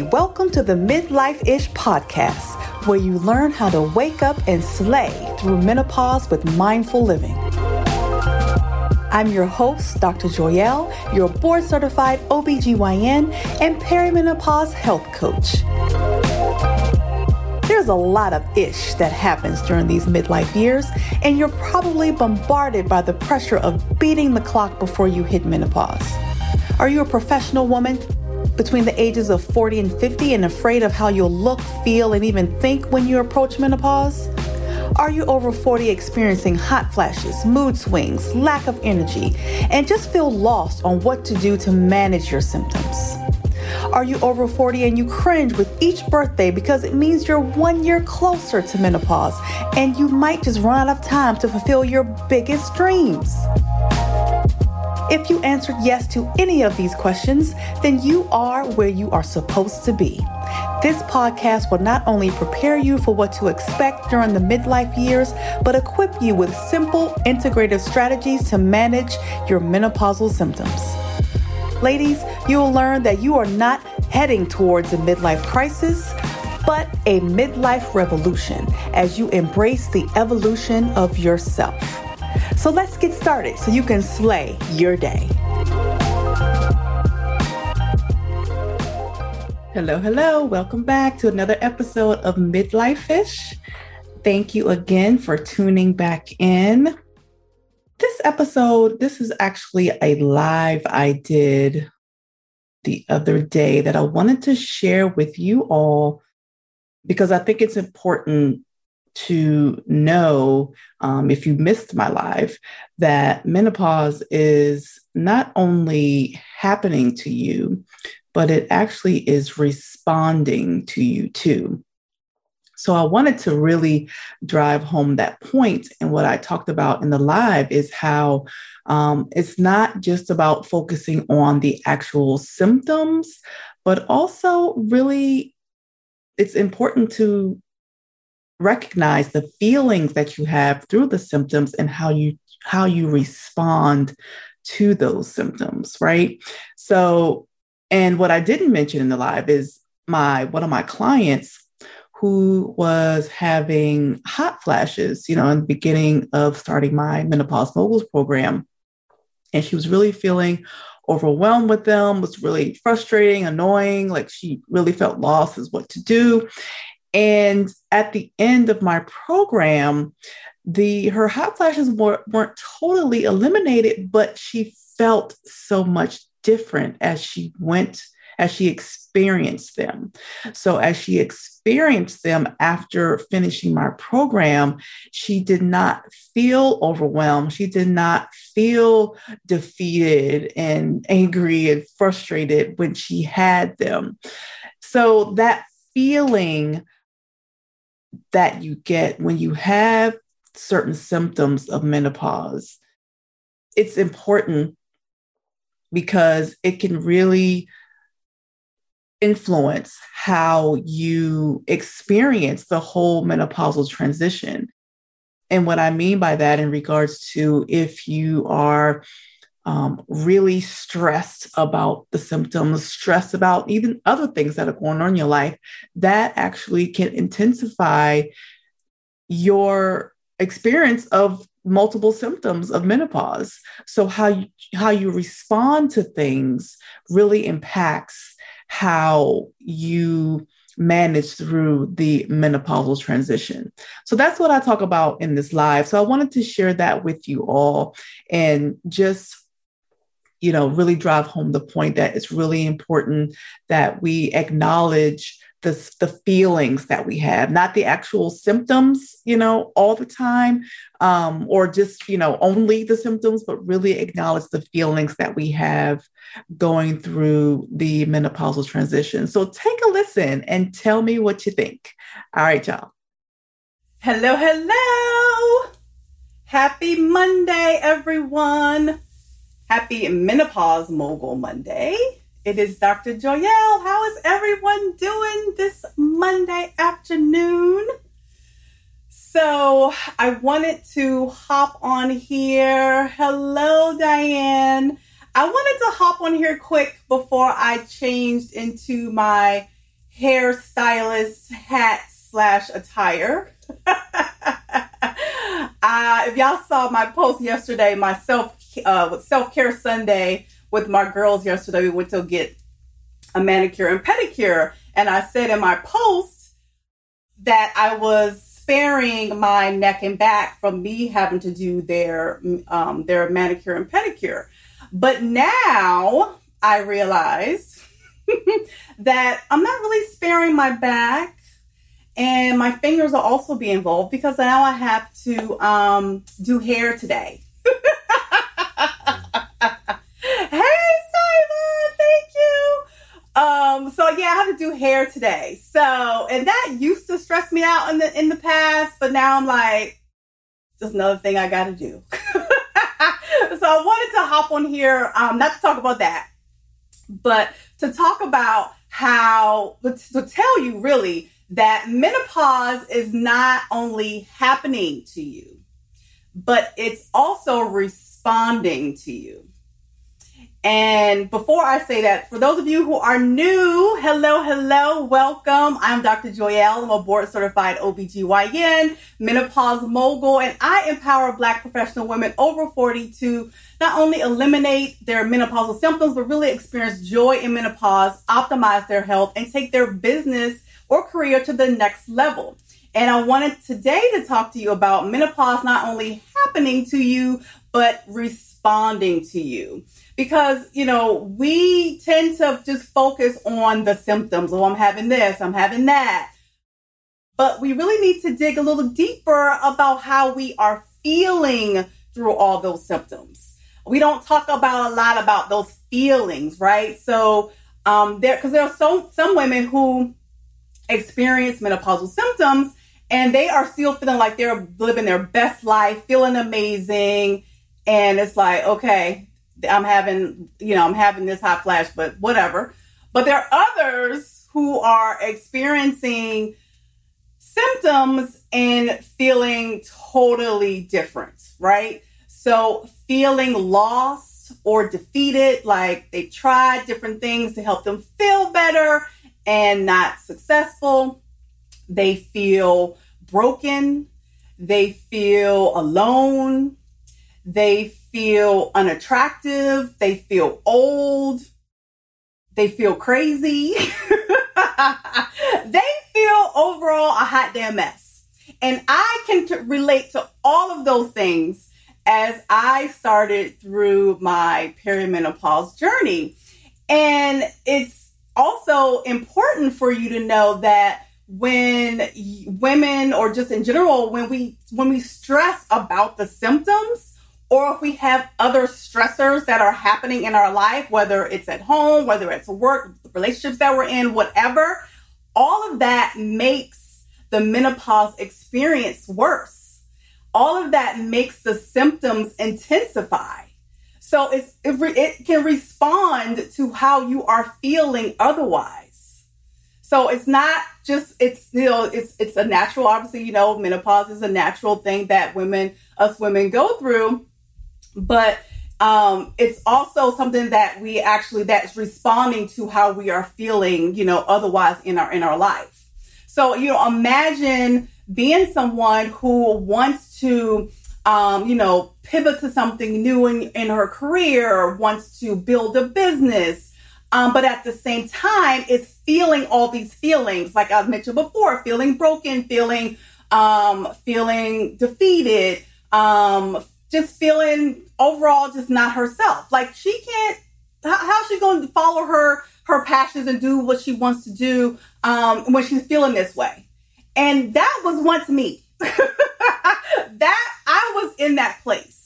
Welcome to the Midlife Ish podcast, where you learn how to wake up and slay through menopause with mindful living. I'm your host, Dr. Joyelle, your board certified OBGYN and perimenopause health coach. There's a lot of ish that happens during these midlife years, and you're probably bombarded by the pressure of beating the clock before you hit menopause. Are you a professional woman between the ages of 40 and 50 and afraid of how you'll look, feel, and even think when you approach menopause? Are you over 40 experiencing hot flashes, mood swings, lack of energy, and just feel lost on what to do to manage your symptoms? Are you over 40 and you cringe with each birthday because it means you're one year closer to menopause and you might just run out of time to fulfill your biggest dreams? If you answered yes to any of these questions, then you are where you are supposed to be. This podcast will not only prepare you for what to expect during the midlife years, but equip you with simple, integrative strategies to manage your menopausal symptoms. Ladies, you will learn that you are not heading towards a midlife crisis, but a midlife revolution as you embrace the evolution of yourself. So let's get started so you can slay your day. Hello, hello. Welcome back to another episode of Midlife Ish. Thank you again for tuning back in. This episode, this is actually a live I did the other day that I wanted to share with you all because I think it's important to know um, if you missed my live that menopause is not only happening to you, but it actually is responding to you too. So I wanted to really drive home that point. And what I talked about in the live is how um, it's not just about focusing on the actual symptoms, but also really it's important to recognize the feelings that you have through the symptoms and how you how you respond to those symptoms right? So and what i didn't mention in the live is my one of my clients who was having hot flashes you know in the beginning of starting my menopause moguls program. And she was really feeling overwhelmed with them was really frustrating annoying like she really felt lost as what to do and at the end of my program, the her hot flashes were, weren't totally eliminated, but she felt so much different as she went as she experienced them. So, as she experienced them after finishing my program, she did not feel overwhelmed. She did not feel defeated and angry and frustrated when she had them. So, that feeling that you get when you have certain symptoms of menopause, it's important because it can really influence how you experience the whole menopausal transition. And what I mean by that, in regards to if you are um, really stressed about the symptoms, stressed about even other things that are going on in your life, that actually can intensify your experience of multiple symptoms of menopause. So how you, how you respond to things really impacts how you manage through the menopausal transition. So that's what I talk about in this live. So I wanted to share that with you all and just you know, really drive home the point that it's really important that we acknowledge the, the feelings that we have, not the actual symptoms, you know, all the time, um, or just, you know, only the symptoms, but really acknowledge the feelings that we have going through the menopausal transition. So take a listen and tell me what you think. All right, y'all. Hello, hello. Happy Monday, everyone. Happy Menopause Mogul Monday. It is Dr. Joyelle. How is everyone doing this Monday afternoon? So, I wanted to hop on here. Hello, Diane. I wanted to hop on here quick before I changed into my hairstylist hat slash attire. uh, if y'all saw my post yesterday, my self uh, self care Sunday with my girls yesterday, we went to get a manicure and pedicure, and I said in my post that I was sparing my neck and back from me having to do their um, their manicure and pedicure. But now I realize that I'm not really sparing my back and my fingers will also be involved because now I have to um, do hair today. hey, Simon, thank you. Um, so yeah, I have to do hair today. So, and that used to stress me out in the in the past, but now I'm like, just another thing I got to do. so I wanted to hop on here, um, not to talk about that, but to talk about how to tell you really that menopause is not only happening to you, but it's also responding to you. And before I say that, for those of you who are new, hello, hello, welcome. I'm Dr. Joyelle. I'm a board certified OBGYN, menopause mogul, and I empower Black professional women over 40 to not only eliminate their menopausal symptoms, but really experience joy in menopause, optimize their health, and take their business or career to the next level. And I wanted today to talk to you about menopause not only happening to you, but responding to you. Because, you know, we tend to just focus on the symptoms. Oh, I'm having this, I'm having that. But we really need to dig a little deeper about how we are feeling through all those symptoms. We don't talk about a lot about those feelings, right? So, um, there, because there are so some women who experience menopausal symptoms and they are still feeling like they're living their best life, feeling amazing. And it's like, okay, I'm having, you know, I'm having this hot flash, but whatever. But there are others who are experiencing symptoms and feeling totally different, right? So feeling lost or defeated, like they tried different things to help them feel better and not successful. They feel broken. They feel alone. They feel unattractive. They feel old. They feel crazy. they feel overall a hot damn mess. And I can t- relate to all of those things as I started through my perimenopause journey. And it's also important for you to know that when women or just in general when we when we stress about the symptoms or if we have other stressors that are happening in our life whether it's at home whether it's work relationships that we're in whatever all of that makes the menopause experience worse. All of that makes the symptoms intensify. So it, re, it can respond to how you are feeling otherwise. So it's not just it's you know it's it's a natural obviously you know menopause is a natural thing that women us women go through, but um, it's also something that we actually that's responding to how we are feeling you know otherwise in our in our life. So you know imagine being someone who wants to um, you know, pivot to something new in, in her career, or wants to build a business. Um, but at the same time, is feeling all these feelings, like I've mentioned before, feeling broken, feeling, um, feeling defeated, um, just feeling overall just not herself. Like she can't, how, how's she going to follow her, her passions and do what she wants to do, um, when she's feeling this way? And that was once me. that I was in that place.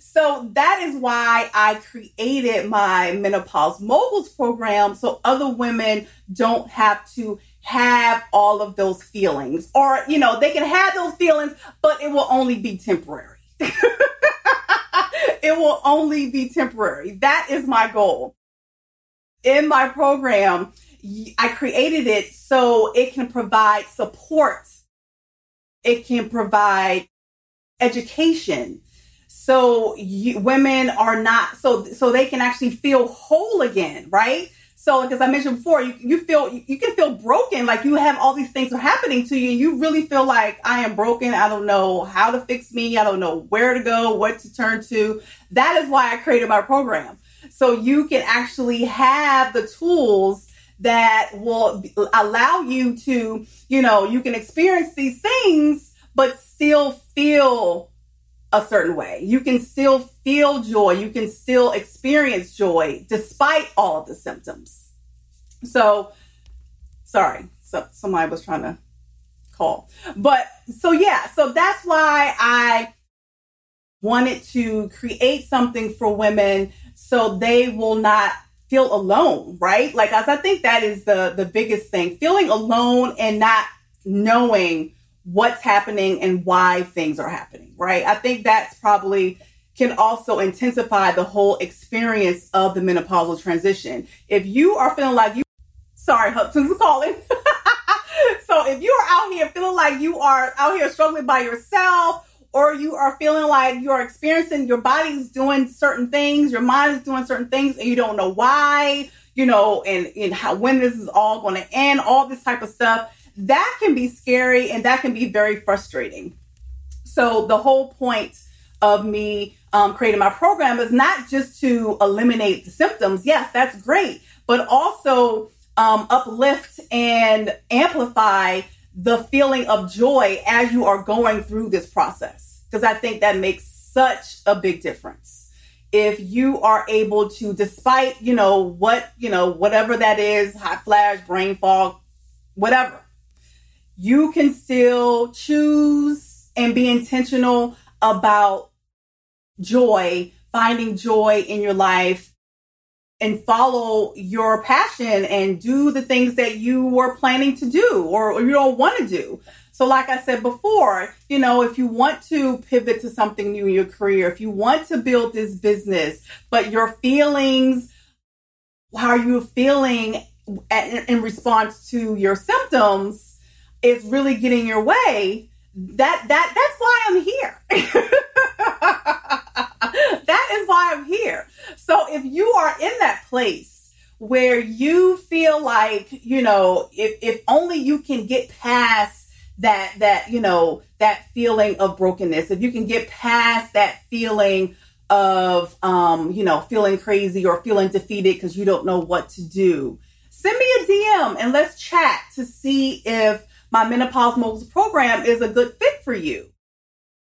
So that is why I created my menopause moguls program so other women don't have to have all of those feelings or you know they can have those feelings but it will only be temporary. it will only be temporary. That is my goal. In my program, I created it so it can provide support. It can provide education so you, women are not so so they can actually feel whole again right So, as I mentioned before, you, you feel you can feel broken, like you have all these things are happening to you, you really feel like I am broken. I don't know how to fix me. I don't know where to go, what to turn to. That is why I created my program. So you can actually have the tools that will allow you to, you know, you can experience these things, but still feel a certain way. You can still feel joy. You can still experience joy despite all of the symptoms. So, sorry, so somebody was trying to call. But so, yeah, so that's why I wanted to create something for women so they will not feel alone, right? Like, as I think that is the, the biggest thing feeling alone and not knowing what's happening and why things are happening, right? I think that's probably can also intensify the whole experience of the menopausal transition. If you are feeling like you, sorry, Hudson's calling. so if you are out here feeling like you are out here struggling by yourself, or you are feeling like you're experiencing your body's doing certain things, your mind is doing certain things, and you don't know why, you know, and, and how when this is all going to end, all this type of stuff that can be scary and that can be very frustrating. So, the whole point of me um, creating my program is not just to eliminate the symptoms. Yes, that's great, but also um, uplift and amplify the feeling of joy as you are going through this process. Because I think that makes such a big difference. If you are able to, despite, you know, what, you know, whatever that is, hot flash, brain fog, whatever, you can still choose and be intentional about joy, finding joy in your life and follow your passion and do the things that you were planning to do or, you don't want to do. So, like I said before, you know, if you want to pivot to something new in your career, if you want to build this business, but your feelings, how are you feeling in response to your symptoms? is really getting your way, that that that's why I'm here. that is why I'm here. So if you are in that place where you feel like, you know, if if only you can get past that that, you know, that feeling of brokenness, if you can get past that feeling of um, you know, feeling crazy or feeling defeated because you don't know what to do. Send me a DM and let's chat to see if my menopause moguls program is a good fit for you.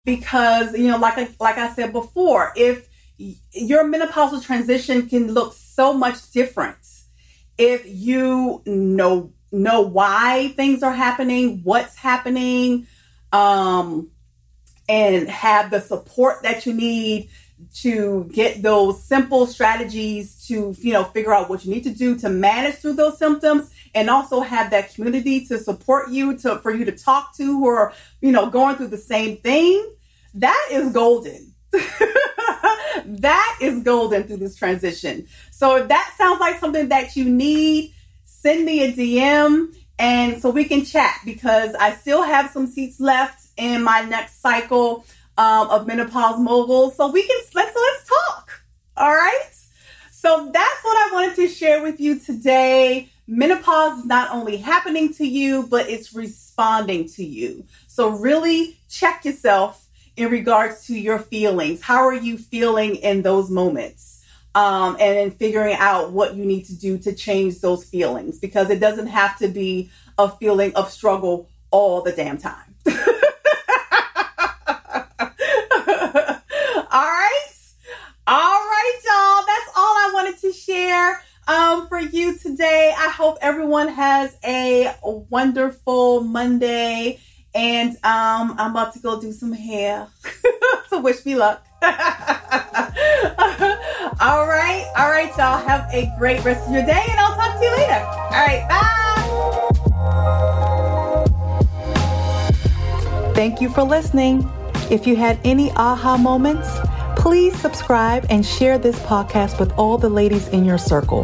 Because you know like I, like I said before if your menopausal transition can look so much different if you know know why things are happening what's happening um and have the support that you need to get those simple strategies to you know figure out what you need to do to manage through those symptoms and also have that community to support you to for you to talk to who are you know going through the same thing. That is golden. That is golden through this transition. So if that sounds like something that you need send me a dm and so we can chat because i still have some seats left in my next cycle um, of menopause moguls so we can let's let's talk all right so that's what i wanted to share with you today menopause is not only happening to you, but it's responding to you. So really check yourself in regards to your feelings. How are you feeling in those moments? Um, and then figuring out what you need to do to change those feelings because it doesn't have to be a feeling of struggle all the damn time. all right. All right, y'all. That's all I wanted to share um, for you today. I hope everyone has a wonderful Monday. And um, I'm about to go do some hair. so wish me luck. all right. All right, y'all. Have a great rest of your day, and I'll talk to you later. All right. Bye. Thank you for listening. If you had any aha moments, Please subscribe and share this podcast with all the ladies in your circle.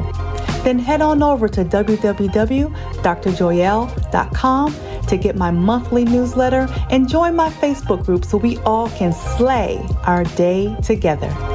Then head on over to www.drjoyelle.com to get my monthly newsletter and join my Facebook group so we all can slay our day together.